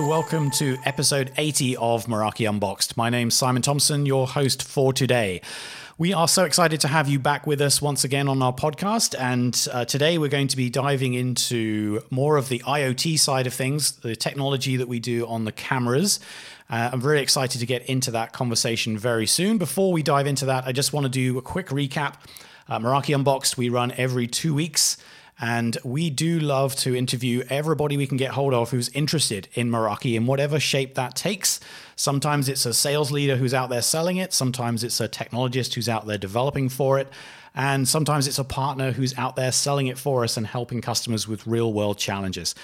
Welcome to episode 80 of Meraki Unboxed. My name's Simon Thompson, your host for today. We are so excited to have you back with us once again on our podcast. And uh, today we're going to be diving into more of the IoT side of things, the technology that we do on the cameras. Uh, I'm really excited to get into that conversation very soon. Before we dive into that, I just want to do a quick recap. Uh, Meraki Unboxed, we run every two weeks. And we do love to interview everybody we can get hold of who's interested in Meraki in whatever shape that takes. Sometimes it's a sales leader who's out there selling it, sometimes it's a technologist who's out there developing for it, and sometimes it's a partner who's out there selling it for us and helping customers with real world challenges.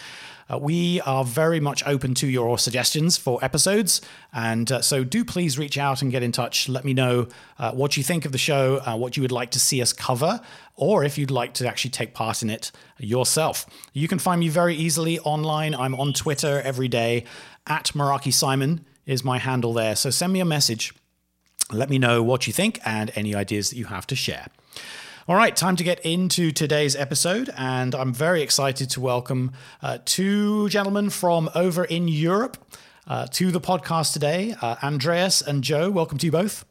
Uh, we are very much open to your suggestions for episodes. And uh, so do please reach out and get in touch. Let me know uh, what you think of the show, uh, what you would like to see us cover, or if you'd like to actually take part in it yourself. You can find me very easily online. I'm on Twitter every day. At Meraki Simon is my handle there. So send me a message. Let me know what you think and any ideas that you have to share. All right, time to get into today's episode, and I'm very excited to welcome uh, two gentlemen from over in Europe uh, to the podcast today. Uh, Andreas and Joe, welcome to you both.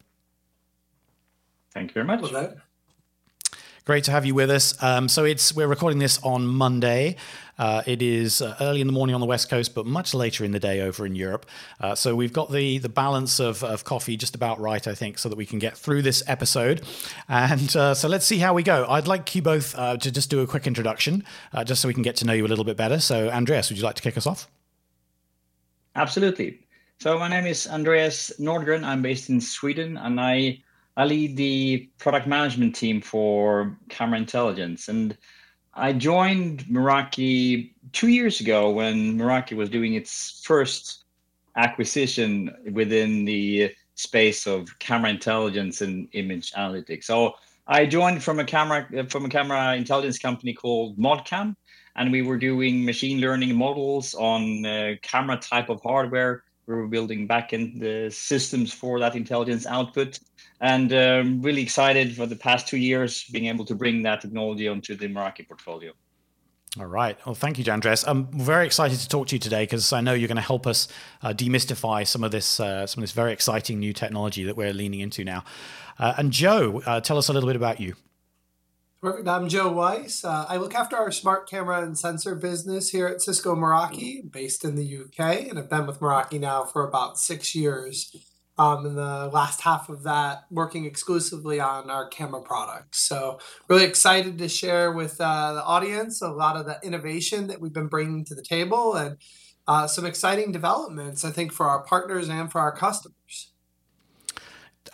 Thank you very much. Great to have you with us. Um, so it's we're recording this on Monday. Uh, it is uh, early in the morning on the west coast, but much later in the day over in Europe. Uh, so we've got the the balance of, of coffee just about right, I think, so that we can get through this episode. And uh, so let's see how we go. I'd like you both uh, to just do a quick introduction, uh, just so we can get to know you a little bit better. So Andreas, would you like to kick us off? Absolutely. So my name is Andreas Nordgren. I'm based in Sweden, and I I lead the product management team for Camera Intelligence. And I joined Meraki two years ago when Meraki was doing its first acquisition within the space of camera intelligence and image analytics. So I joined from a camera from a camera intelligence company called Modcam, and we were doing machine learning models on uh, camera type of hardware. We were building back backend the systems for that intelligence output and um, really excited for the past two years being able to bring that technology onto the Meraki portfolio. All right. Well, thank you, Andreas. I'm very excited to talk to you today because I know you're going to help us uh, demystify some of this, uh, some of this very exciting new technology that we're leaning into now. Uh, and Joe, uh, tell us a little bit about you. Perfect. I'm Joe Weiss. Uh, I look after our smart camera and sensor business here at Cisco Meraki, based in the UK, and I've been with Meraki now for about six years um, in the last half of that working exclusively on our camera products. So, really excited to share with uh, the audience a lot of the innovation that we've been bringing to the table and uh, some exciting developments, I think, for our partners and for our customers.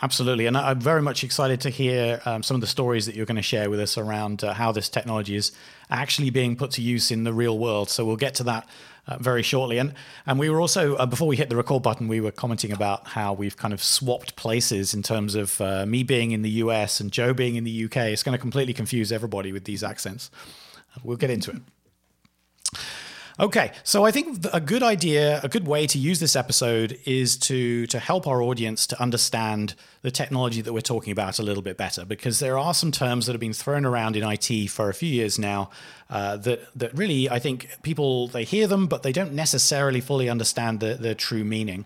Absolutely. And I'm very much excited to hear um, some of the stories that you're going to share with us around uh, how this technology is actually being put to use in the real world. So we'll get to that uh, very shortly. And and we were also uh, before we hit the record button, we were commenting about how we've kind of swapped places in terms of uh, me being in the US and Joe being in the UK. It's going to completely confuse everybody with these accents. We'll get into it. Okay, so I think a good idea, a good way to use this episode is to to help our audience to understand the technology that we're talking about a little bit better, because there are some terms that have been thrown around in IT for a few years now uh, that that really I think people they hear them, but they don't necessarily fully understand the the true meaning.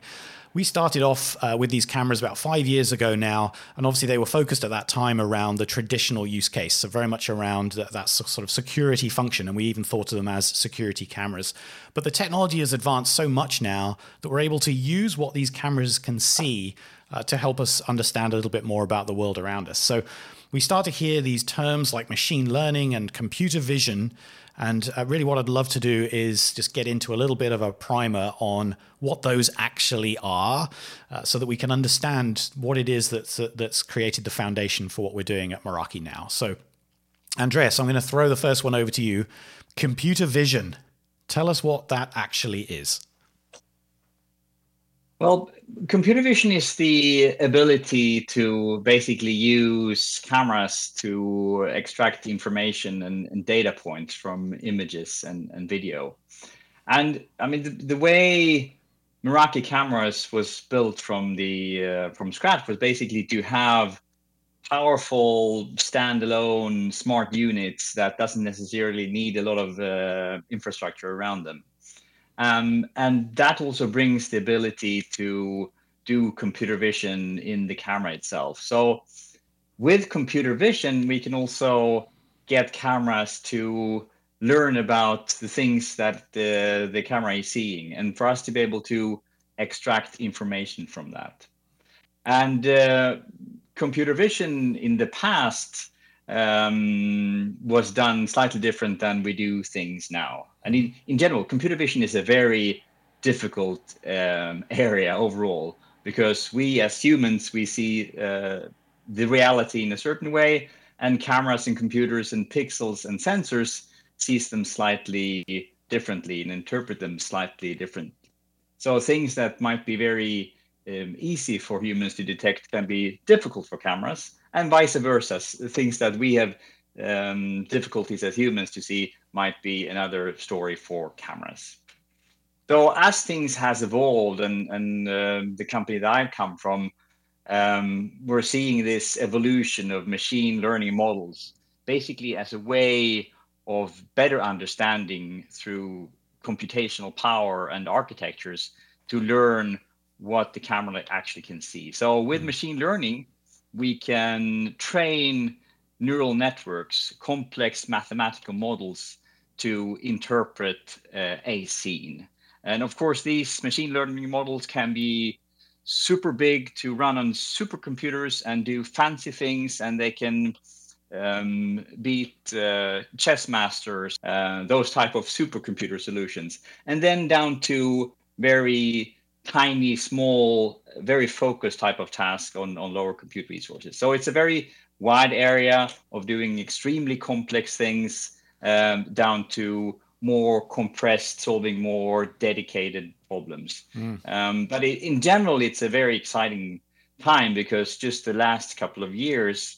We started off uh, with these cameras about five years ago now, and obviously they were focused at that time around the traditional use case, so very much around that, that sort of security function, and we even thought of them as security cameras. But the technology has advanced so much now that we're able to use what these cameras can see uh, to help us understand a little bit more about the world around us. So we start to hear these terms like machine learning and computer vision and uh, really, what I'd love to do is just get into a little bit of a primer on what those actually are uh, so that we can understand what it is that's, that's created the foundation for what we're doing at Meraki now. So, Andreas, I'm going to throw the first one over to you. Computer vision. Tell us what that actually is. Well, computer vision is the ability to basically use cameras to extract information and, and data points from images and, and video. And I mean, the, the way Meraki cameras was built from the uh, from scratch was basically to have powerful standalone smart units that doesn't necessarily need a lot of uh, infrastructure around them. Um, and that also brings the ability to do computer vision in the camera itself. So with computer vision, we can also get cameras to learn about the things that the, the camera is seeing and for us to be able to extract information from that. And uh, computer vision in the past um, was done slightly different than we do things now. And in, in general, computer vision is a very difficult um, area overall because we as humans, we see uh, the reality in a certain way and cameras and computers and pixels and sensors sees them slightly differently and interpret them slightly different. So things that might be very um, easy for humans to detect can be difficult for cameras, and vice versa. Things that we have um, difficulties as humans to see might be another story for cameras. So as things has evolved, and and uh, the company that I've come from, um, we're seeing this evolution of machine learning models, basically as a way of better understanding through computational power and architectures to learn what the camera actually can see. So with mm. machine learning, we can train neural networks, complex mathematical models to interpret uh, a scene. And of course, these machine learning models can be super big to run on supercomputers and do fancy things, and they can um, beat uh, chess masters, uh, those type of supercomputer solutions, and then down to very tiny, small, very focused type of task on, on lower compute resources. So it's a very wide area of doing extremely complex things um, down to more compressed, solving more dedicated problems. Mm. Um, but it, in general, it's a very exciting time because just the last couple of years,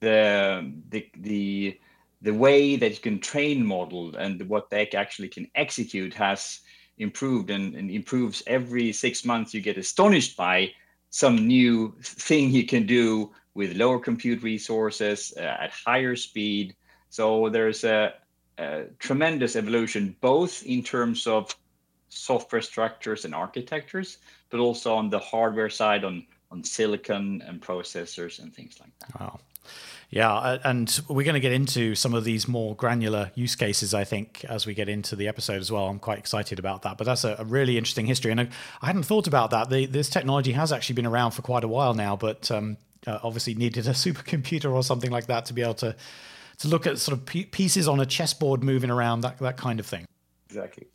the the the the way that you can train model and what they actually can execute has improved and, and improves every six months you get astonished by some new thing you can do with lower compute resources uh, at higher speed so there's a, a, tremendous evolution both in terms of software structures and architectures but also on the hardware side on on silicon and processors and things like that wow yeah, and we're going to get into some of these more granular use cases, I think, as we get into the episode as well. I'm quite excited about that. But that's a, really interesting history. And I, I, hadn't thought about that. The, this technology has actually been around for quite a while now, but um, uh, obviously needed a supercomputer or something like that to be able to, to look at sort of pieces on a chessboard moving around, that, that kind of thing. Exactly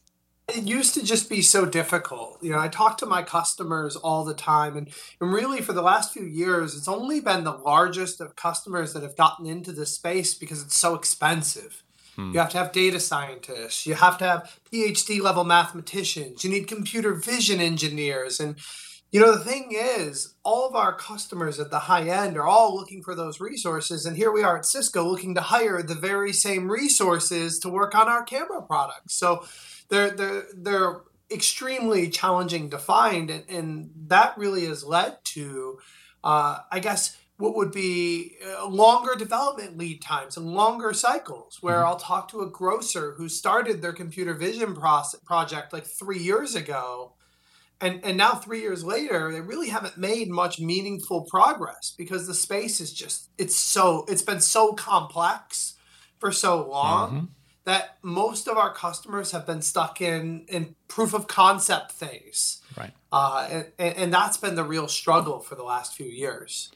it used to just be so difficult. You know, I talk to my customers all the time, and, and really for the last few years, it's only been the largest of customers that have gotten into this space because it's so expensive. Hmm. You have to have data scientists, you have to have PhD level mathematicians, you need computer vision engineers. And, you know, the thing is, all of our customers at the high end are all looking for those resources. And here we are at Cisco looking to hire the very same resources to work on our camera products. So, they're they're they're extremely challenging to find, and, and that really has led to, uh, I guess, what would be uh, longer development lead times and longer cycles. Where mm-hmm. I'll talk to a grocer who started their computer vision process, project like three years ago. And, and now three years later they really haven't made much meaningful progress because the space is just it's so it's been so complex for so long mm-hmm that most of our customers have been stuck in in proof of concept phase. Right. Uh, and, and that's been the real struggle for the last few years.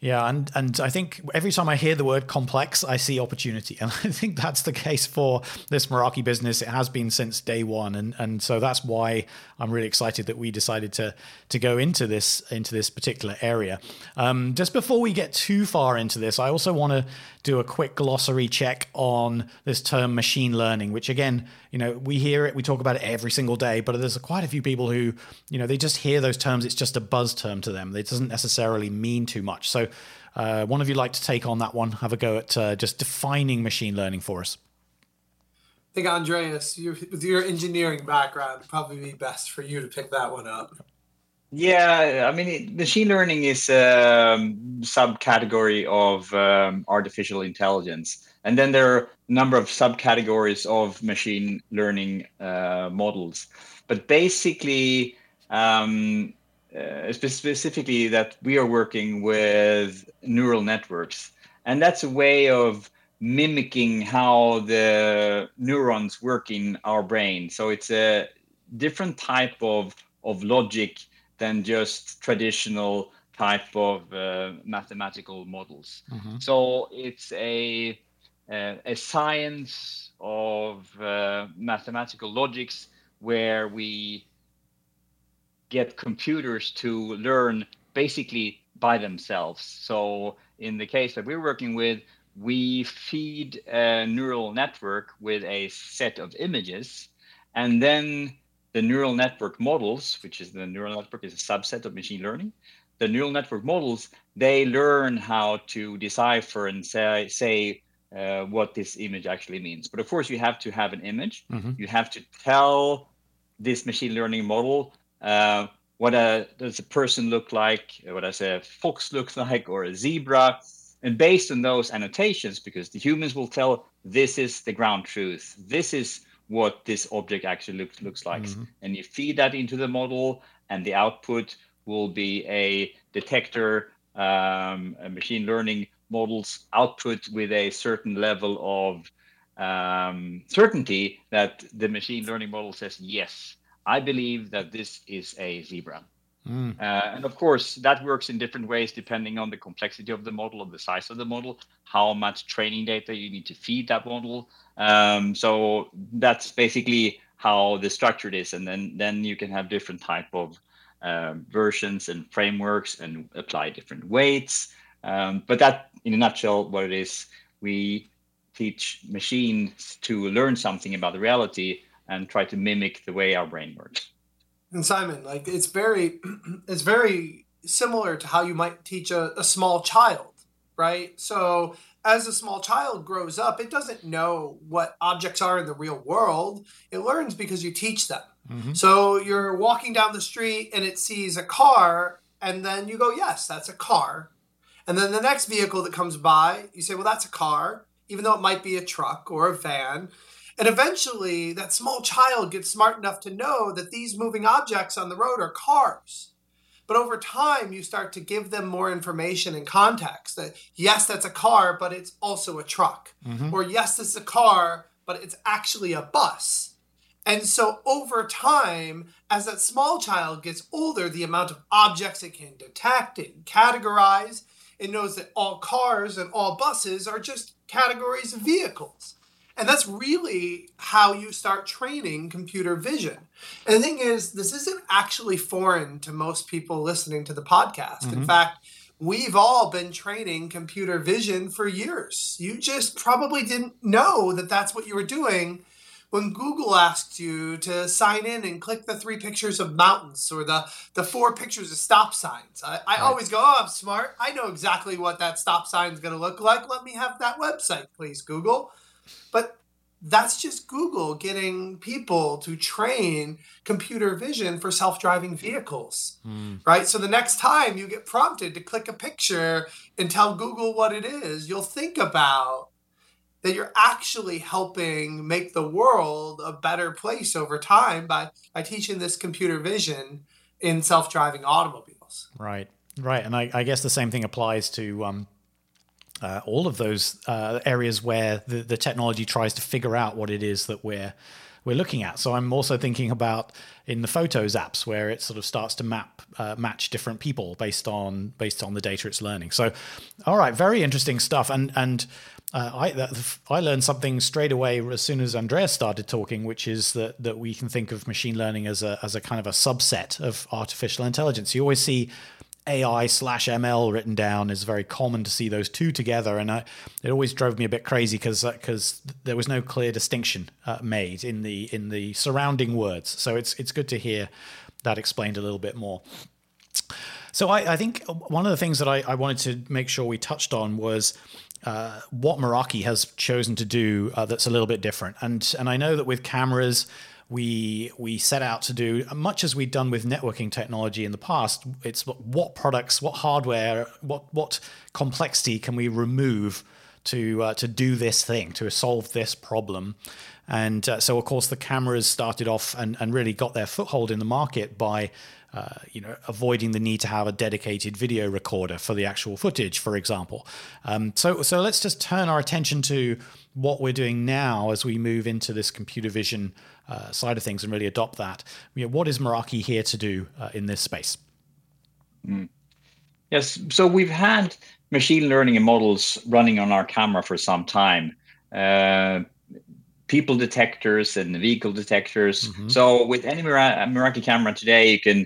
Yeah, and and I think every time I hear the word complex, I see opportunity, and I think that's the case for this Meraki business. It has been since day one, and and so that's why I'm really excited that we decided to to go into this into this particular area. Um, just before we get too far into this, I also want to do a quick glossary check on this term machine learning, which again, you know, we hear it, we talk about it every single day, but there's quite a few people who, you know, they just hear those terms. It's just a buzz term to them. It doesn't necessarily mean too much. So, uh, one of you like to take on that one? Have a go at uh, just defining machine learning for us. I think Andreas, you, with your engineering background, probably be best for you to pick that one up. Yeah, I mean, it, machine learning is a um, subcategory of um, artificial intelligence, and then there are a number of subcategories of machine learning uh, models. But basically, um, uh, specifically, that we are working with neural networks, and that's a way of mimicking how the neurons work in our brain. So it's a different type of of logic than just traditional type of uh, mathematical models. Mm-hmm. So it's a a science of uh, mathematical logics where we get computers to learn basically by themselves. So in the case that we're working with, we feed a neural network with a set of images, and then the neural network models, which is the neural network is a subset of machine learning. The neural network models, they learn how to decipher and say, say uh, what this image actually means. But of course, you have to have an image. Mm-hmm. You have to tell this machine learning model uh, what a, does a person look like, what does a fox look like, or a zebra. And based on those annotations, because the humans will tell this is the ground truth, this is what this object actually looks looks like. Mm-hmm. And you feed that into the model, and the output will be a detector, um, a machine learning models output with a certain level of um, certainty that the machine learning model says, yes, I believe that this is a zebra. Mm. Uh, and of course, that works in different ways depending on the complexity of the model, or the size of the model, how much training data you need to feed that model. Um, so that's basically how the structure is, and then then you can have different type of uh, versions and frameworks and apply different weights. Um, but that, in a nutshell, what it is, we teach machines to learn something about the reality and try to mimic the way our brain works. And Simon, like it's very, it's very similar to how you might teach a, a small child, right? So as a small child grows up, it doesn't know what objects are in the real world. It learns because you teach them. Mm-hmm. So you're walking down the street and it sees a car, and then you go, Yes, that's a car. And then the next vehicle that comes by, you say, Well, that's a car, even though it might be a truck or a van. And eventually, that small child gets smart enough to know that these moving objects on the road are cars. But over time, you start to give them more information and context that, yes, that's a car, but it's also a truck. Mm-hmm. Or, yes, this is a car, but it's actually a bus. And so over time, as that small child gets older, the amount of objects it can detect and categorize, it knows that all cars and all buses are just categories of vehicles. And that's really how you start training computer vision. And the thing is, this isn't actually foreign to most people listening to the podcast. Mm-hmm. In fact, we've all been training computer vision for years. You just probably didn't know that that's what you were doing when Google asked you to sign in and click the three pictures of mountains or the, the four pictures of stop signs. I, I right. always go, oh, I'm smart. I know exactly what that stop sign is going to look like. Let me have that website, please, Google. But that's just Google getting people to train computer vision for self driving vehicles, mm. right? So the next time you get prompted to click a picture and tell Google what it is, you'll think about that you're actually helping make the world a better place over time by, by teaching this computer vision in self driving automobiles. Right, right. And I, I, guess the same thing applies to. Um uh, all of those uh, areas where the, the technology tries to figure out what it is that we're we're looking at. So I'm also thinking about in the Photos apps where it sort of starts to map uh, match different people based on based on the data it's learning. So, all right, very interesting stuff. And and uh, I I learned something straight away as soon as Andreas started talking, which is that that we can think of machine learning as a as a kind of a subset of artificial intelligence. You always see AI slash ML written down is very common to see those two together, and I, it always drove me a bit crazy because because uh, there was no clear distinction uh, made in the in the surrounding words. So it's it's good to hear that explained a little bit more. So I, I think one of the things that I, I, wanted to make sure we touched on was uh, what Meraki has chosen to do uh, that's a little bit different. And and I know that with cameras we we set out to do much as we'd done with networking technology in the past. It's what products, what hardware, what what complexity can we remove to uh, to do this thing, to solve this problem. And uh, so, of course, the cameras started off and, and really got their foothold in the market by uh, you know, avoiding the need to have a dedicated video recorder for the actual footage, for example. Um, so, so let's just turn our attention to what we're doing now as we move into this computer vision uh, side of things and really adopt that. You know, what is Meraki here to do uh, in this space? Mm. Yes, so we've had machine learning models running on our camera for some time. Uh, people detectors and vehicle detectors. Mm-hmm. So with any Meraki camera today, you can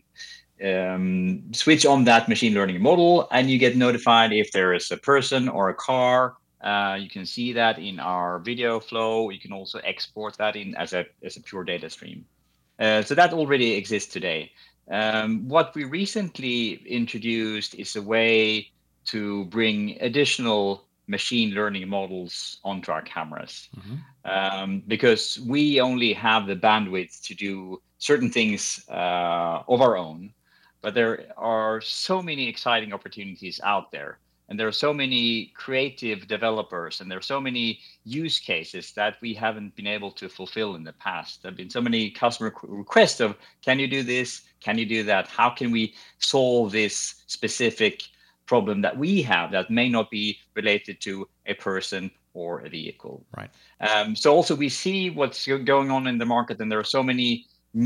um, switch on that machine learning model and you get notified if there is a person or a car. Uh, you can see that in our video flow. You can also export that in as a as a pure data stream. Uh, so that already exists today. Um, what we recently introduced is a way to bring additional machine learning models onto our cameras. Mm-hmm. um, because we only have the bandwidth to do certain things uh, of our own but there are so many exciting opportunities out there and there are so many creative developers and there are so many use cases that we haven't been able to fulfill in the past. There have been so many customer requests of can you do this? Can you do that? How can we solve this specific problem that we have that may not be related to a person or a vehicle. Right. Um, so also we see what's going on in the market, and there are so many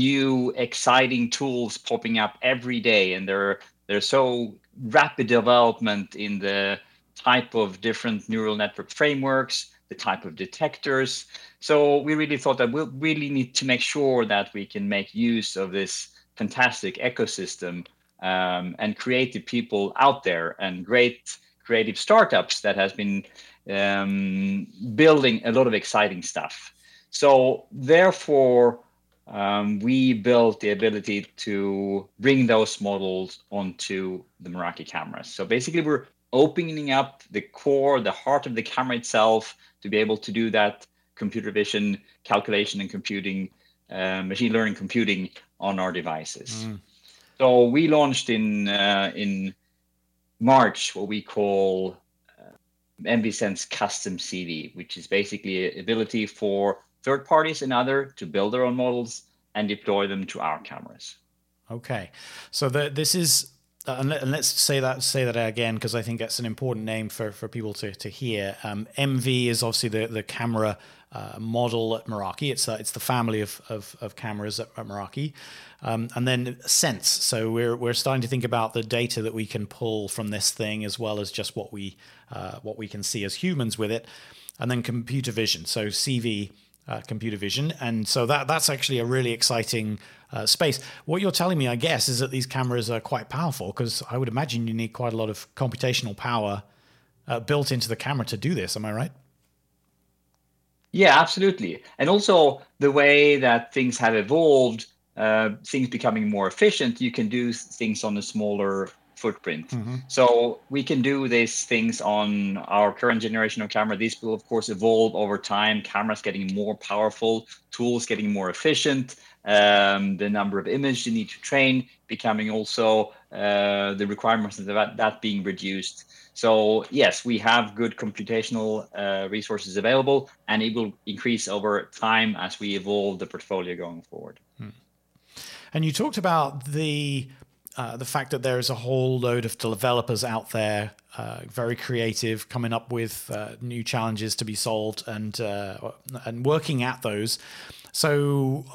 new exciting tools popping up every day, and there there's so rapid development in the type of different neural network frameworks, the type of detectors. So we really thought that we we'll really need to make sure that we can make use of this fantastic ecosystem um, and creative people out there and great creative startups that has been um, building a lot of exciting stuff. So therefore, um, we built the ability to bring those models onto the Meraki cameras. So basically, we're opening up the core, the heart of the camera itself, to be able to do that computer vision calculation and computing, uh, machine learning computing on our devices. Mm. So we launched in uh, in March what we call uh, MVSense Custom CV, which is basically an ability for third parties and other to build their own models and deploy them to our cameras. Okay, so the, this is uh, and, let, us say that say that again because I think that's an important name for, for people to, to hear. Um, MV is obviously the the camera uh, model at Meraki. It's uh, it's the family of, of, of cameras at, at Meraki, um, and then Sense. So we're we're starting to think about the data that we can pull from this thing as well as just what we uh, what we can see as humans with it, and then computer vision. So CV. Uh, computer vision, and so that that's actually a really exciting uh, space. What you're telling me, I guess, is that these cameras are quite powerful because I would imagine you need quite a lot of computational power uh, built into the camera to do this. Am I right? Yeah, absolutely. And also the way that things have evolved, uh, things becoming more efficient, you can do things on a smaller footprint. Mm-hmm. So we can do these things on our current generation of camera. These will, of course, evolve over time. Cameras getting more powerful, tools getting more efficient, um, the number of images you need to train becoming also uh, the requirements of that, that being reduced. So yes, we have good computational uh, resources available, and it will increase over time as we evolve the portfolio going forward. Hmm. And you talked about the uh, the fact that there is a whole load of developers out there, uh, very creative, coming up with uh, new challenges to be solved and and working at those. So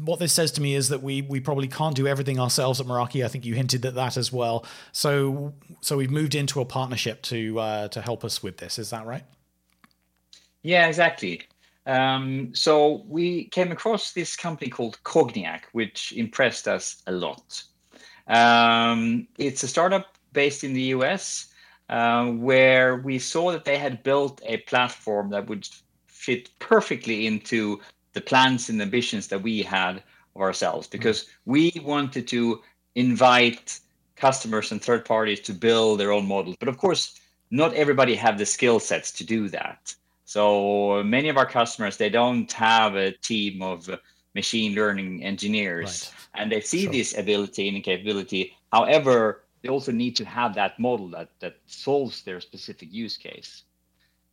what this says to me is that we we probably can't do everything ourselves at Meraki. I think you hinted at that as well. So so we've moved into a partnership to uh, to help us with this. Is that right? Yeah, exactly. Um, so we came across this company called Cogniac, which impressed us a lot. Um, it's a startup based in the US uh, where we saw that they had built a platform that would fit perfectly into the plans and ambitions that we had of ourselves mm. because we wanted to invite customers and third parties to build their own models but of course not everybody have the skill sets to do that so many of our customers they don't have a team of machine learning engineers, right. and they see sure. this ability and capability. However, they also need to have that model that that solves their specific use case.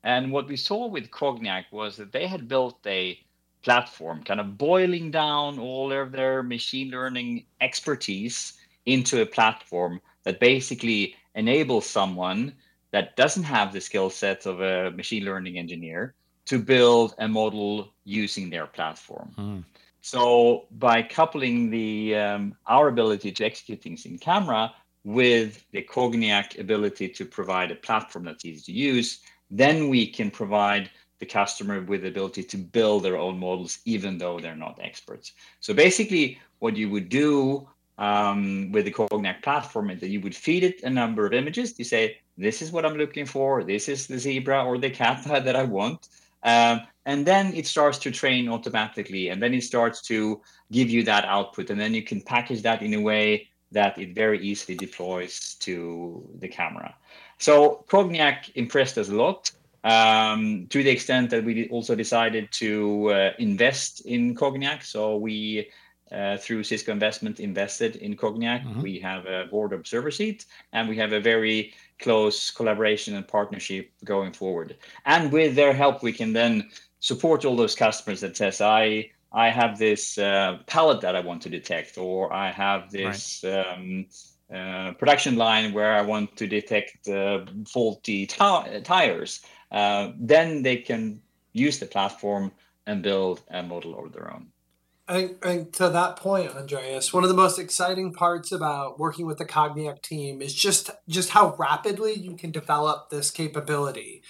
And what we saw with Cogniac was that they had built a platform, kind of boiling down all of their machine learning expertise into a platform that basically enables someone that doesn't have the skill sets of a machine learning engineer to build a model using their platform. Mm. So by coupling the um, our ability to execute things in camera with the Cogniac ability to provide a platform that's easy to use, then we can provide the customer with the ability to build their own models, even though they're not experts. So basically, what you would do um, with the Cogniac platform is that you would feed it a number of images. You say, this is what I'm looking for. This is the zebra or the cat that I want. Um, and then it starts to train automatically. And then it starts to give you that output. And then you can package that in a way that it very easily deploys to the camera. So Cogniac impressed us a lot um, to the extent that we also decided to uh, invest in Cogniac. So we, uh, through Cisco Investment, invested in Cogniac. Mm-hmm. We have a board observer seat, and we have a very close collaboration and partnership going forward. And with their help, we can then support all those customers that says, "I I have this uh, pallet that I want to detect, or I have this." Right. Um, uh, production line where I want to detect uh, faulty t- tires, uh, then they can use the platform and build a model of their own. And, and, to that point, Andreas, one of the most exciting parts about working with the Cogniac team is just just how rapidly you can develop this capability.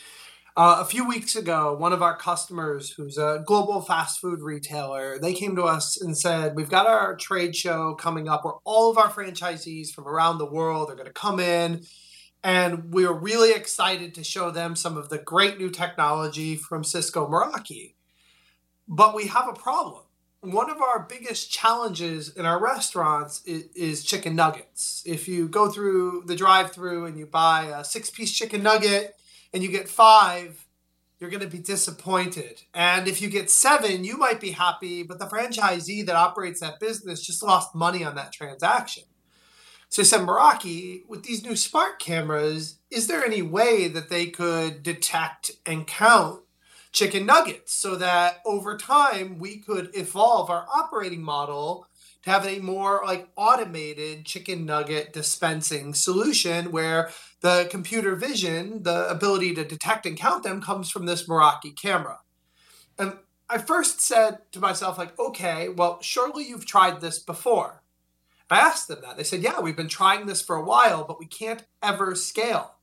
Uh, a few weeks ago, one of our customers, who's a global fast food retailer, they came to us and said, "We've got our trade show coming up, where all of our franchisees from around the world are going to come in." And we are really excited to show them some of the great new technology from Cisco Meraki. But we have a problem one of our biggest challenges in our restaurants is, is, chicken nuggets. If you go through the drive-through and you buy a six-piece chicken nugget and you get five, you're going to be disappointed. And if you get seven, you might be happy, but the franchisee that operates that business just lost money on that transaction. So I said, Meraki, with these new smart cameras, is there any way that they could detect and count chicken nuggets so that over time we could evolve our operating model to have a more like automated chicken nugget dispensing solution where the computer vision, the ability to detect and count them comes from this Meraki camera. And I first said to myself, like, okay, well, surely you've tried this before. I asked them that. They said, yeah, we've been trying this for a while, but we can't ever scale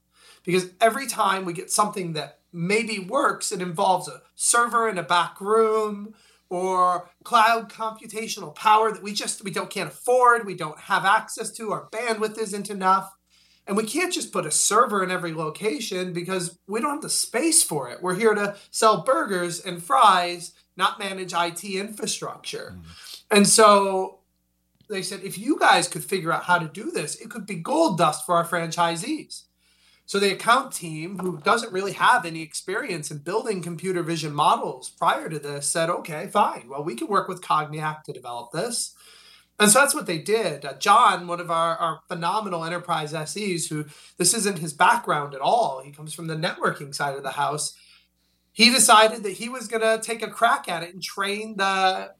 because every time we get something that maybe works, it involves a server in a back room or cloud computational power that we just we don't can't afford, we don't have access to, our bandwidth isn't enough. And we can't just put a server in every location because we don't have the space for it. We're here to sell burgers and fries, not manage IT infrastructure. Mm. And so they said, if you guys could figure out how to do this, it could be gold dust for our franchisees. So the account team, who doesn't really have any experience in building computer vision models prior to this, said, okay, fine. Well, we can work with Cogniac to develop this. And so that's what they did. Uh, John, one of our, our phenomenal enterprise SEs, who this isn't his background at all, he comes from the networking side of the house. He decided that he was going to take a crack at it and train the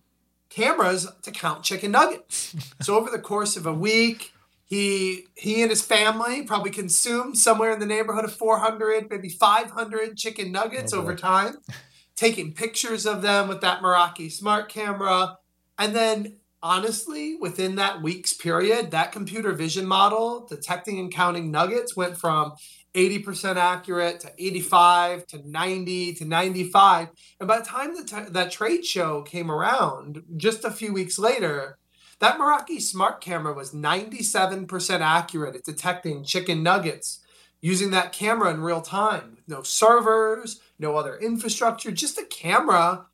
cameras to count chicken nuggets. so over the course of a week, he he and his family probably consumed somewhere in the neighborhood of 400, maybe 500 chicken nuggets oh over time, taking pictures of them with that Meraki smart camera. And then honestly, within that week's period, that computer vision model detecting and counting nuggets went from 80% accurate to 85 to 90 to 95. And by the time the t- that trade show came around, just a few weeks later, that Meraki smart camera was 97% accurate at detecting chicken nuggets using that camera in real time. with No servers, no other infrastructure, just a camera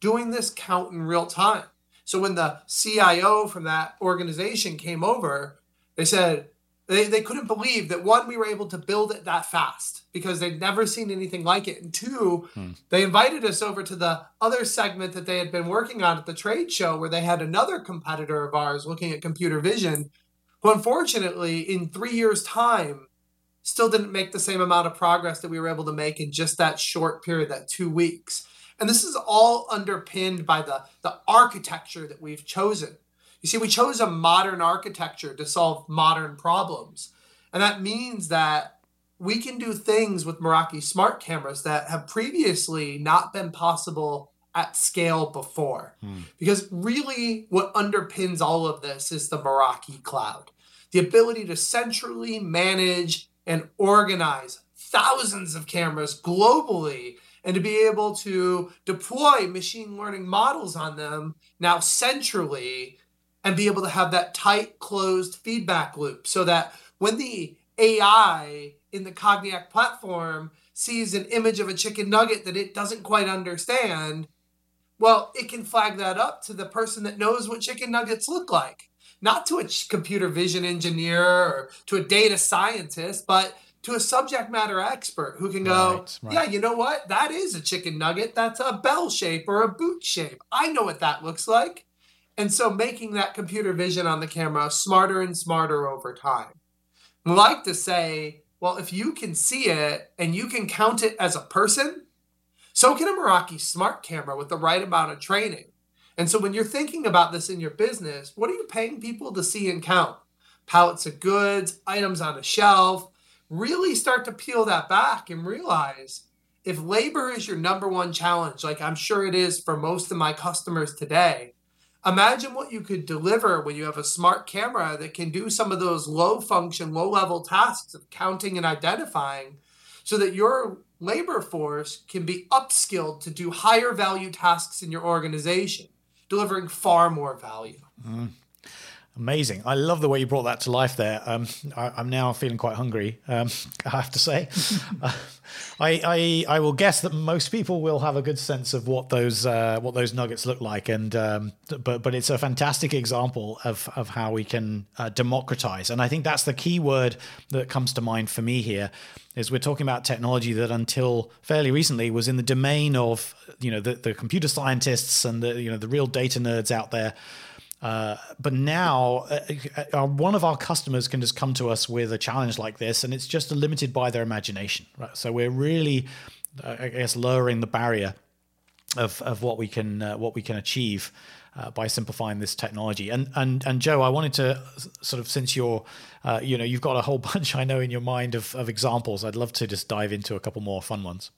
doing this count in real time. So when the CIO from that organization came over, they said, They, they couldn't believe that one, we were able to build it that fast because they'd never seen anything like it. And two, hmm. they invited us over to the other segment that they had been working on at the trade show where they had another competitor of ours looking at computer vision, who unfortunately, in three years' time, still didn't make the same amount of progress that we were able to make in just that short period, that two weeks. And this is all underpinned by the, the architecture that we've chosen. You see, we chose a modern architecture to solve modern problems. And that means that we can do things with Meraki smart cameras that have previously not been possible at scale before. Hmm. Because really, what underpins all of this is the Meraki cloud the ability to centrally manage and organize thousands of cameras globally and to be able to deploy machine learning models on them now centrally and be able to have that tight closed feedback loop so that when the AI in the Cogniac platform sees an image of a chicken nugget that it doesn't quite understand, well, it can flag that up to the person that knows what chicken nuggets look like. Not to a computer vision engineer or to a data scientist, but to a subject matter expert who can go, right, right. yeah, you know what? That is a chicken nugget. That's a bell shape or a boot shape. I know what that looks like. And so making that computer vision on the camera smarter and smarter over time. Like to say, well, if you can see it and you can count it as a person, so can a Meraki smart camera with the right amount of training. And so when you're thinking about this in your business, what are you paying people to see and count? Pallets of goods, items on a shelf. Really start to peel that back and realize if labor is your number one challenge, like I'm sure it is for most of my customers today, Imagine what you could deliver when you have a smart camera that can do some of those low function, low level tasks of counting and identifying so that your labor force can be upskilled to do higher value tasks in your organization, delivering far more value. Mm. Amazing. I love the way you brought that to life there. Um, I, am now feeling quite hungry, um, I have to say. uh, I, I, I will guess that most people will have a good sense of what those uh, what those nuggets look like, and um, but but it's a fantastic example of of how we can uh, democratize, and I think that's the key word that comes to mind for me here. Is we're talking about technology that until fairly recently was in the domain of you know the, the computer scientists and the you know the real data nerds out there uh, but now, uh, uh, one of our customers can just come to us with a challenge like this, and it's just limited by their imagination. Right? So we're really, uh, I guess, lowering the barrier of, of what we can uh, what we can achieve by simplifying this technology. And and and Joe, I wanted to sort of since you're, you know, you've got a whole bunch I know in your mind of, of examples. I'd love to just dive into a couple more fun ones.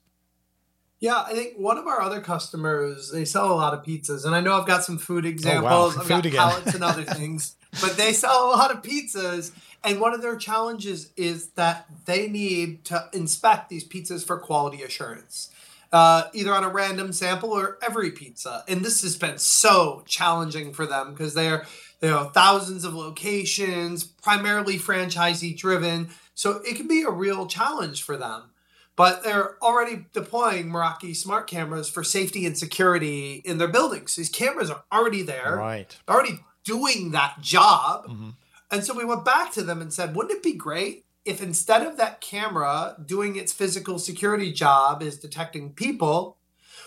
Yeah, I think one of our other customers, they sell a lot of pizzas. And I know I've got some food examples. Oh, wow. I've food got again. pallets and other things. But they sell a lot of pizzas. And one of their challenges is that they need to inspect these pizzas for quality assurance. Uh, either on a random sample or every pizza. And this has been so challenging for them because they're you know thousands of locations, primarily franchisee driven. So it can be a real challenge for them but they're already deploying Meraki smart cameras for safety and security in their buildings. These cameras are already there, right? Already doing that job. Mm-hmm. And so we went back to them and said, wouldn't it be great if instead of that camera doing its physical security job is detecting people,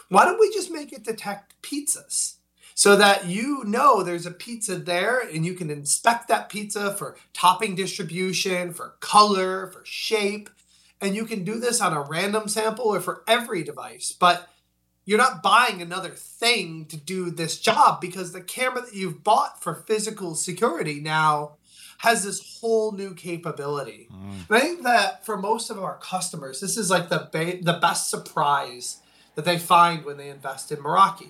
why don't we just make it detect pizzas? So that you know there's a pizza there and you can inspect that pizza for topping distribution, for color, for shape and you can do this on a random sample or for every device, but you're not buying another thing to do this job because the camera that you've bought for physical security now has this whole new capability. Mm. I think that for most of our customers, this is like the ba- the best surprise that they find when they invest in Meraki.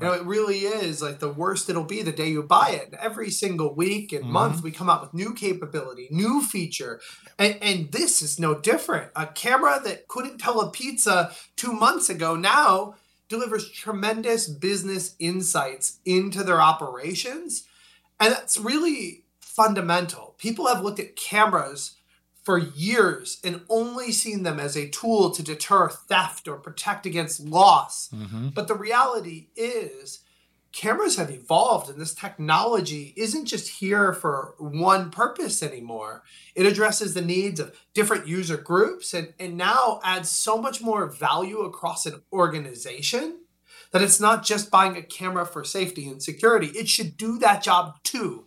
You know, it really is like the worst it'll be the day you buy it. And every single week and mm-hmm. month, we come out with new capability, new feature. And, and this is no different. A camera that couldn't tell a pizza two months ago now delivers tremendous business insights into their operations. And that's really fundamental. People have looked at cameras for years and only seen them as a tool to deter theft or protect against loss. Mm-hmm. But the reality is, cameras have evolved and this technology isn't just here for one purpose anymore. It addresses the needs of different user groups and, and now adds so much more value across an organization that it's not just buying a camera for safety and security. It should do that job too.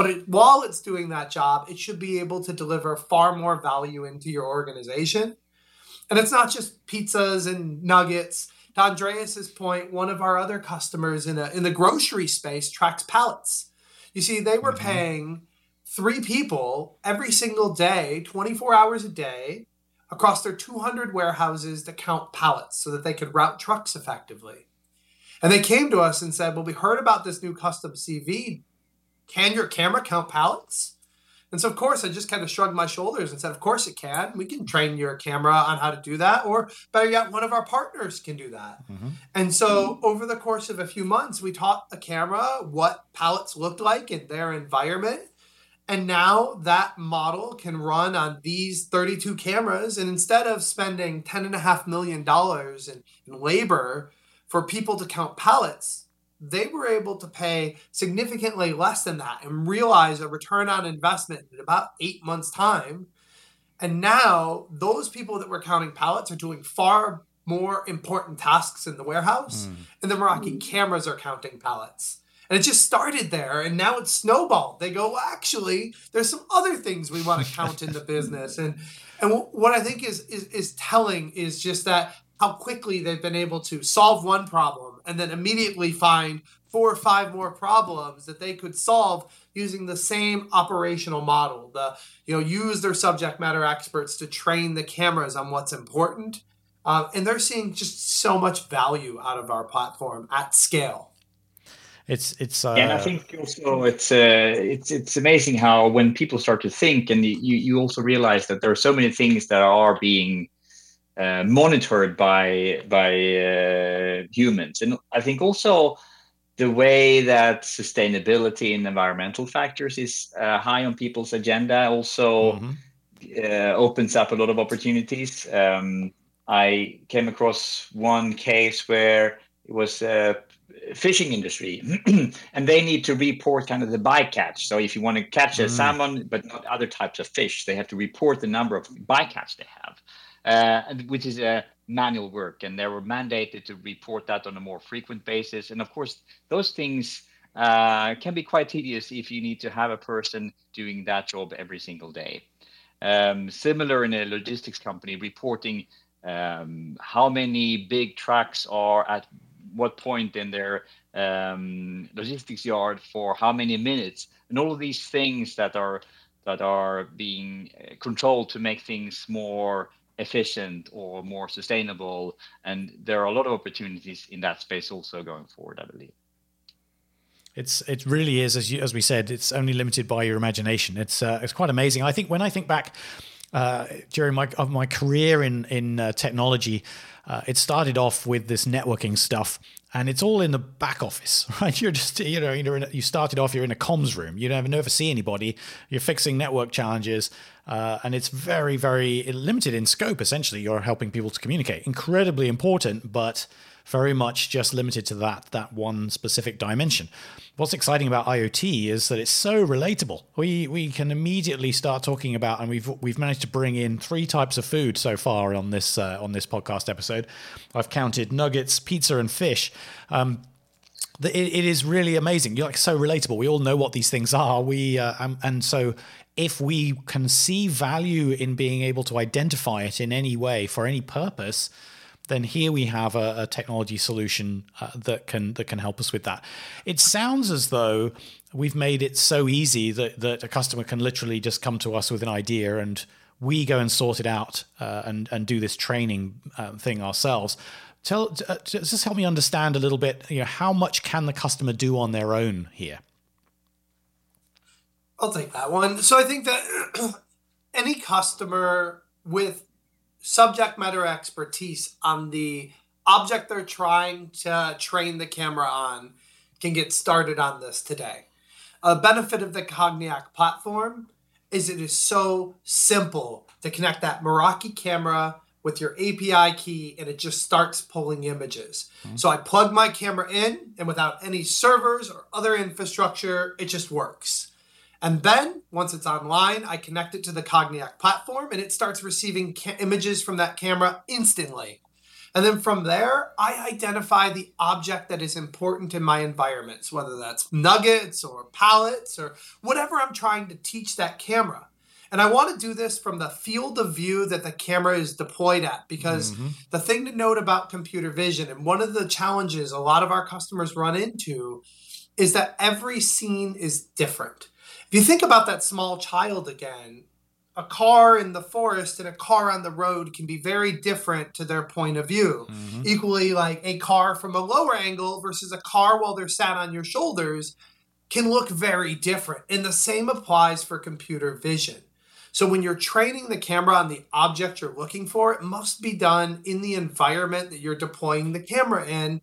But it, while it's doing that job, it should be able to deliver far more value into your organization. And it's not just pizzas and nuggets to Andreas's point, one of our other customers in a in the grocery space tracks pallets. You see, they were mm-hmm. paying three people every single day, 24 hours a day, across their 200 warehouses to count pallets so that they could route trucks effectively. And they came to us and said, Well, we heard about this new custom CV. Can your camera count pallets? And so, of course, I just kind of shrugged my shoulders and said, Of course it can. We can train your camera on how to do that. Or better yet, one of our partners can do that. Mm-hmm. And so, over the course of a few months, we taught the camera what pallets looked like in their environment. And now that model can run on these 32 cameras. And instead of spending $10.5 million in, in labor for people to count pallets, they were able to pay significantly less than that and realize a return on investment in about eight months' time. And now those people that were counting pallets are doing far more important tasks in the warehouse, mm. and the Meraki mm. cameras are counting pallets. And it just started there, and now it's snowballed. They go, well, actually, there's some other things we want to count in the business, and and what I think is, is is telling is just that how quickly they've been able to solve one problem and then immediately find four or five more problems that they could solve using the same operational model. The you know use their subject matter experts to train the cameras on what's important. Uh, and they're seeing just so much value out of our platform at scale. It's it's uh... and i think also it's uh, it's it's amazing how when people start to think and you you also realize that there are so many things that are being uh, monitored by by uh, humans, and I think also the way that sustainability and environmental factors is uh, high on people's agenda also mm-hmm. Uh, opens up a lot of opportunities. Um, I came across one case where it was a fishing industry and they need to report kind of the bycatch so if you want to catch a mm. salmon but not other types of fish they have to report the number of bycatch they have which is a manual work, and they were mandated to report that on a more frequent basis. And of course, those things uh, can be quite tedious if you need to have a person doing that job every single day. Um, similar in a logistics company, reporting um, how many big trucks are at what point in their um, logistics yard for how many minutes, and all of these things that are that are being uh, controlled to make things more efficient or more sustainable. And there are a lot of opportunities in that space also going forward, I believe. It's it really is as you, as we said. It's only limited by your imagination. It's uh, it's quite amazing. I think when I think back uh, during my of my career in in uh, technology, uh, it started off with this networking stuff, and it's all in the back office, right? You're just you know a, you started off you're in a comms room. You never never see anybody. You're fixing network challenges, uh, and it's very very limited in scope. Essentially, you're helping people to communicate. Incredibly important, but very much just limited to that that one specific dimension. What's exciting about IoT is that it's so relatable. We we can immediately start talking about, and we've we've managed to bring in three types of food so far on this uh, on this podcast episode. I've counted nuggets, pizza, and fish. Um, it, it is really amazing. You're like so relatable. We all know what these things are. We uh, um, and so if we can see value in being able to identify it in any way for any purpose, then here we have a, a technology solution uh, that can that can help us with that. It sounds as though we've made it so easy that that a customer can literally just come to us with an idea and we go and sort it out uh, and and do this training uh, thing ourselves. Tell uh, just help me understand a little bit. You know, how much can the customer do on their own here? I'll take that one. So I think that any customer with subject matter expertise on the object they're trying to train the camera on can get started on this today. A benefit of the Cogniac platform is it is so simple to connect that Meraki camera with your API key and it just starts pulling images. Mm-hmm. So I plug my camera in, and without any servers or other infrastructure, it just works. And then once it's online, I connect it to the Cogniac platform and it starts receiving ca- images from that camera instantly. And then from there, I identify the object that is important in my environments, whether that's nuggets or pallets or whatever I'm trying to teach that camera. And I want to do this from the field of view that the camera is deployed at because mm-hmm. the thing to note about computer vision, and one of the challenges a lot of our customers run into, is that every scene is different. If you think about that small child again, a car in the forest and a car on the road can be very different to their point of view. Mm-hmm. Equally, like a car from a lower angle versus a car while they're sat on your shoulders can look very different. And the same applies for computer vision. So when you're training the camera on the object you're looking for, it must be done in the environment that you're deploying the camera in,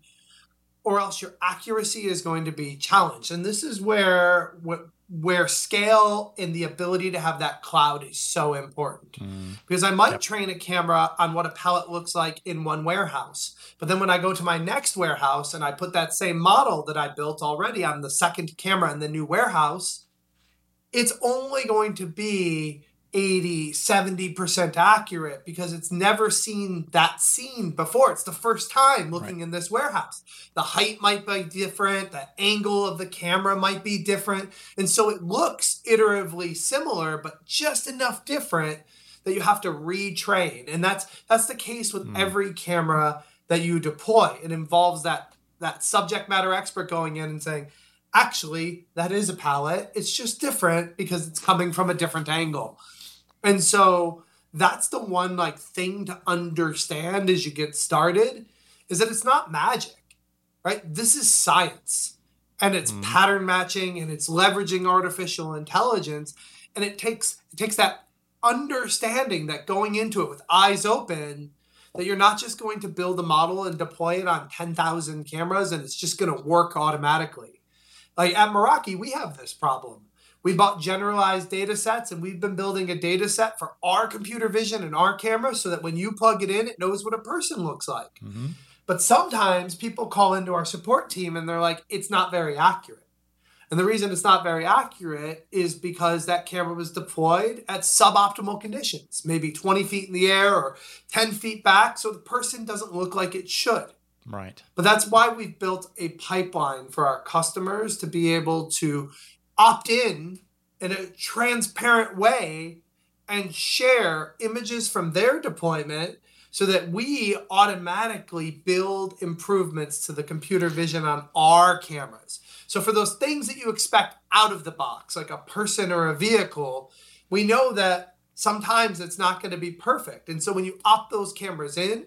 or else your accuracy is going to be challenged. And this is where what where scale and the ability to have that cloud is so important. Mm. Because I might yep. train a camera on what a pallet looks like in one warehouse. But then when I go to my next warehouse and I put that same model that I built already on the second camera in the new warehouse, it's only going to be 80, 70% accurate because it's never seen that scene before. It's the first time looking right. in this warehouse. The height might be different, the angle of the camera might be different. And so it looks iteratively similar, but just enough different that you have to retrain. And that's that's the case with mm. every camera that you deploy. It involves that that subject matter expert going in and saying, actually, that is a pallet. It's just different because it's coming from a different angle. And so that's the one like thing to understand as you get started is that it's not magic, right? This is science and it's mm. pattern matching and it's leveraging artificial intelligence and it takes it takes that understanding that going into it with eyes open that you're not just going to build a model and deploy it on 10,000 cameras and it's just going to work automatically. Like at Meraki, we have this problem we bought generalized data sets and we've been building a data set for our computer vision and our camera so that when you plug it in, it knows what a person looks like. Mm-hmm. But sometimes people call into our support team and they're like, it's not very accurate. And the reason it's not very accurate is because that camera was deployed at suboptimal conditions, maybe 20 feet in the air or 10 feet back. So the person doesn't look like it should. Right. But that's why we've built a pipeline for our customers to be able to opt in in a transparent way and share images from their deployment so that we automatically build improvements to the computer vision on our cameras. So for those things that you expect out of the box, like a person or a vehicle, we know that sometimes it's not going to be perfect. And so when you opt those cameras in,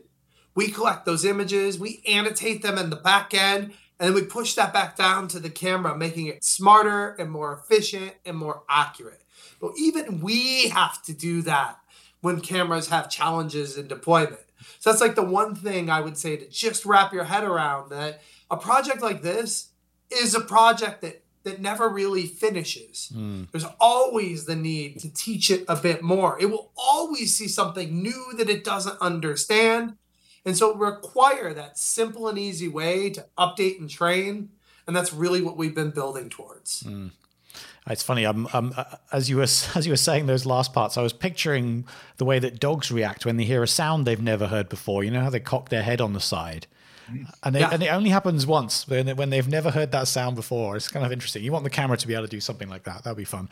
we collect those images, we annotate them in the back end, and then we push that back down to the camera, making it smarter and more efficient and more accurate. But even we have to do that when cameras have challenges in deployment. So that's like the one thing I would say to just wrap your head around that a project like this is a project that that never really finishes. Mm. There's always the need to teach it a bit more. It will always see something new that it doesn't understand. And so require that simple and easy way to update and train. And that's really what we've been building towards. Mm. It's funny. Um, um, as you were as you were saying those last parts, I was picturing the way that dogs react when they hear a sound they've never heard before. You know how they cock their head on the side, and, they, yeah. and it only happens once when, when they've never heard that sound before. It's kind of interesting. You want the camera to be able to do something like that. That'd be fun.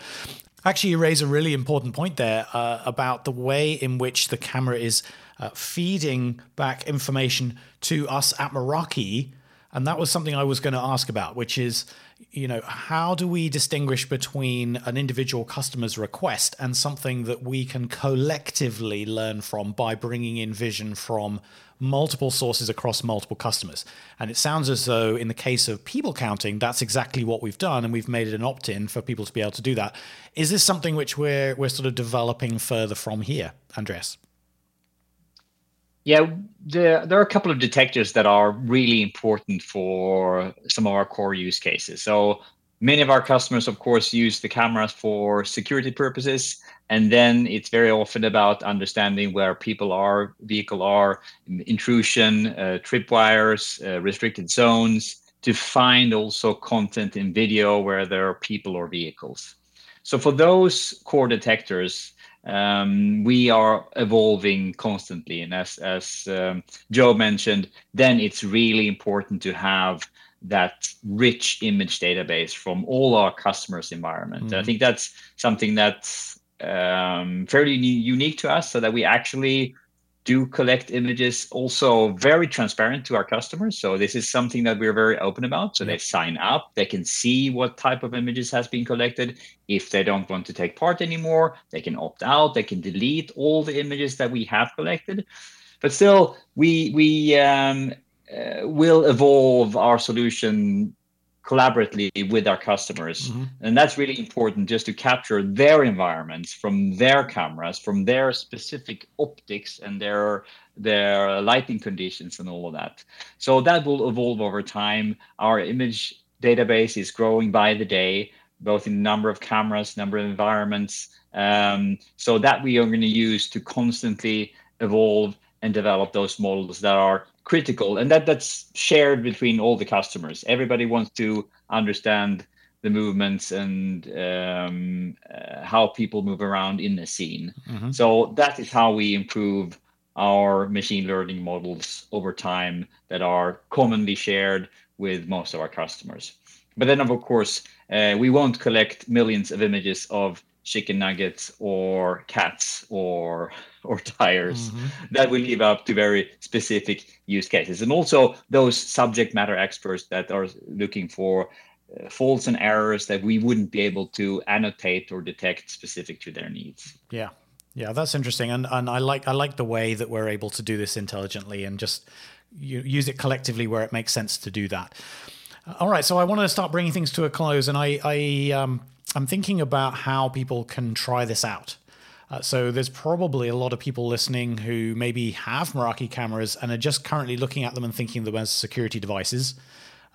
Actually, you raise a really important point there uh, about the way in which the camera is uh, feeding back information to us at Meraki. And that was something I was going to ask about, which is, you know, how do we distinguish between an individual customer's request and something that we can collectively learn from by bringing in vision from multiple sources across multiple customers. And it sounds as though, in the case of people counting, that's exactly what we've done, and we've made it an opt-in for people to be able to do that. Is this something which we're we're sort of developing further from here, Andreas? Yeah, there, there are a couple of detectors that are really important for some of our core use cases. So many of our customers, of course, use the cameras for security purposes. And then it's very often about understanding where people are, vehicle are, intrusion, uh, tripwires, uh, restricted zones, to find also content in video where there are people or vehicles. So for those core detectors, um, we are evolving constantly. And as, as um, Joe mentioned, then it's really important to have that rich image database from all our customers' environment. Mm-hmm. I think that's something that's um, fairly unique to us, so that we actually do collect images also very transparent to our customers. So this is something that we're very open about. So yeah. they sign up they can see what type of images has been collected. If they don't want to take part anymore they can opt out they can delete all the images that we have collected. But still we we um, uh, will evolve our solution collaboratively with our customers. Mm-hmm. And that's really important just to capture their environments from their cameras, from their specific optics and their their lighting conditions and all of that. So that will evolve over time. Our image database is growing by the day, both in number of cameras, number of environments. Um, so that we are going to use to constantly evolve and develop those models that are critical. And that that's shared between all the customers. Everybody wants to understand the movements and um, uh, how people move around in the scene. Mm-hmm. so that is how we improve our machine learning models over time that are commonly shared with most of our customers. But then of course uh, we won't collect millions of images of chicken nuggets or cats or or tires mm-hmm. that will leave up to very specific use cases. And also those subject matter experts that are looking for uh, faults and errors that we wouldn't be able to annotate or detect specific to their needs. Yeah. Yeah that's interesting. And and i like i like the way that we're able to do this intelligently and just use it collectively where it makes sense to do that. All right so i want to start bringing things to a close and i i um i'm thinking about how people can try this out uh, so there's probably a lot of people listening who maybe have Meraki cameras and are just currently looking at them and thinking them as security devices.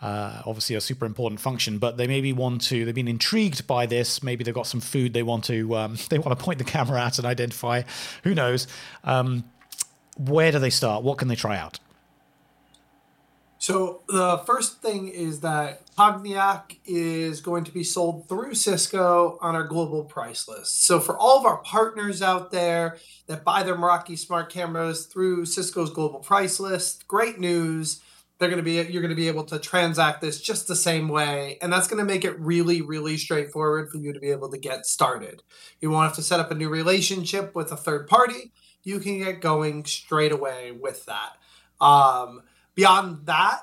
Uh, obviously, a super important function, but they maybe want to. They've been intrigued by this. Maybe they've got some food they want to. Um, they want to point the camera at and identify. Who knows? Um, where do they start? What can they try out? So the first thing is that Cogniac is going to be sold through Cisco on our global price list. So for all of our partners out there that buy their Meraki smart cameras through Cisco's global price list, great news. They're going to be you're going to be able to transact this just the same way and that's going to make it really really straightforward for you to be able to get started. You won't have to set up a new relationship with a third party. You can get going straight away with that. Um, Beyond that,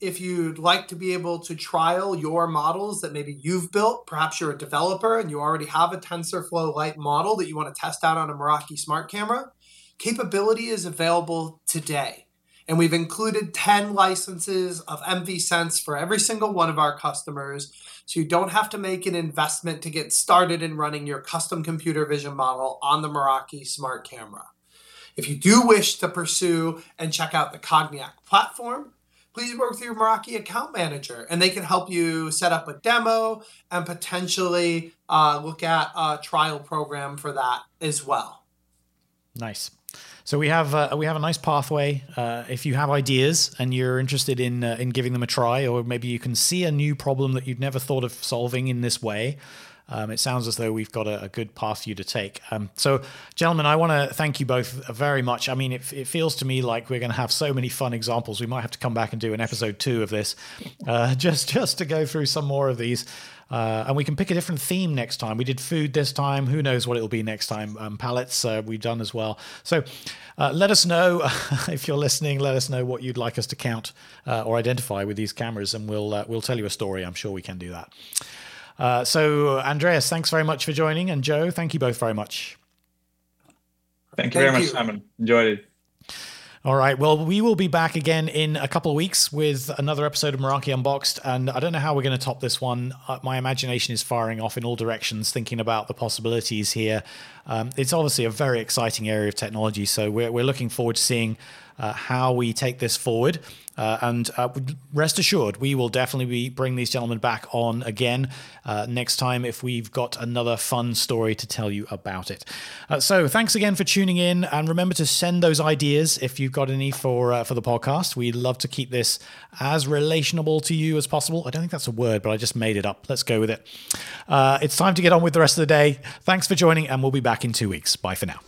if you'd like to be able to trial your models that maybe you've built, perhaps you're a developer and you already have a TensorFlow Lite model that you want to test out on a Meraki smart camera, capability is available today. And we've included 10 licenses of MV-Sense for every single one of our customers. So you don't have to make an investment to get started in running your custom computer vision model on the Meraki smart camera. If you do wish to pursue and check out the Cogniac platform, please work with your Meraki account manager and they can help you set up a demo and potentially uh, look at a trial program for that as well. Nice. So we have uh, we have a nice pathway. Uh, if you have ideas and you're interested in uh, in giving them a try, or maybe you can see a new problem that you'd never thought of solving in this way, um, it sounds as though we've got a, a good path for you to take. Um, so, gentlemen, I want to thank you both very much. I mean, it, it feels to me like we're going to have so many fun examples. We might have to come back and do an episode two of this, uh, just just to go through some more of these. Uh, and we can pick a different theme next time. We did food this time. Who knows what it'll be next time? Um, pallets uh, we've done as well. So uh, let us know if you're listening. Let us know what you'd like us to count uh, or identify with these cameras, and we'll uh, we'll tell you a story. I'm sure we can do that. Uh, so, Andreas, thanks very much for joining. And Joe, thank you both very much. Thank you thank very you. much, Simon. Enjoyed it. All right. Well, we will be back again in a couple of weeks with another episode of Meraki Unboxed. And I don't know how we're going to top this one. Uh, my imagination is firing off in all directions, thinking about the possibilities here. Um, it's obviously a very exciting area of technology. So we're, we're looking forward to seeing uh, how we take this forward. Uh, and uh, rest assured, we will definitely be bring these gentlemen back on again uh, next time if we've got another fun story to tell you about it. Uh, so thanks again for tuning in, and remember to send those ideas if you've got any for uh, for the podcast. We'd love to keep this as relationable to you as possible. I don't think that's a word, but I just made it up. Let's go with it. It's time to get on with the rest of the day. Thanks for joining, and we'll be back in two weeks. Bye for now.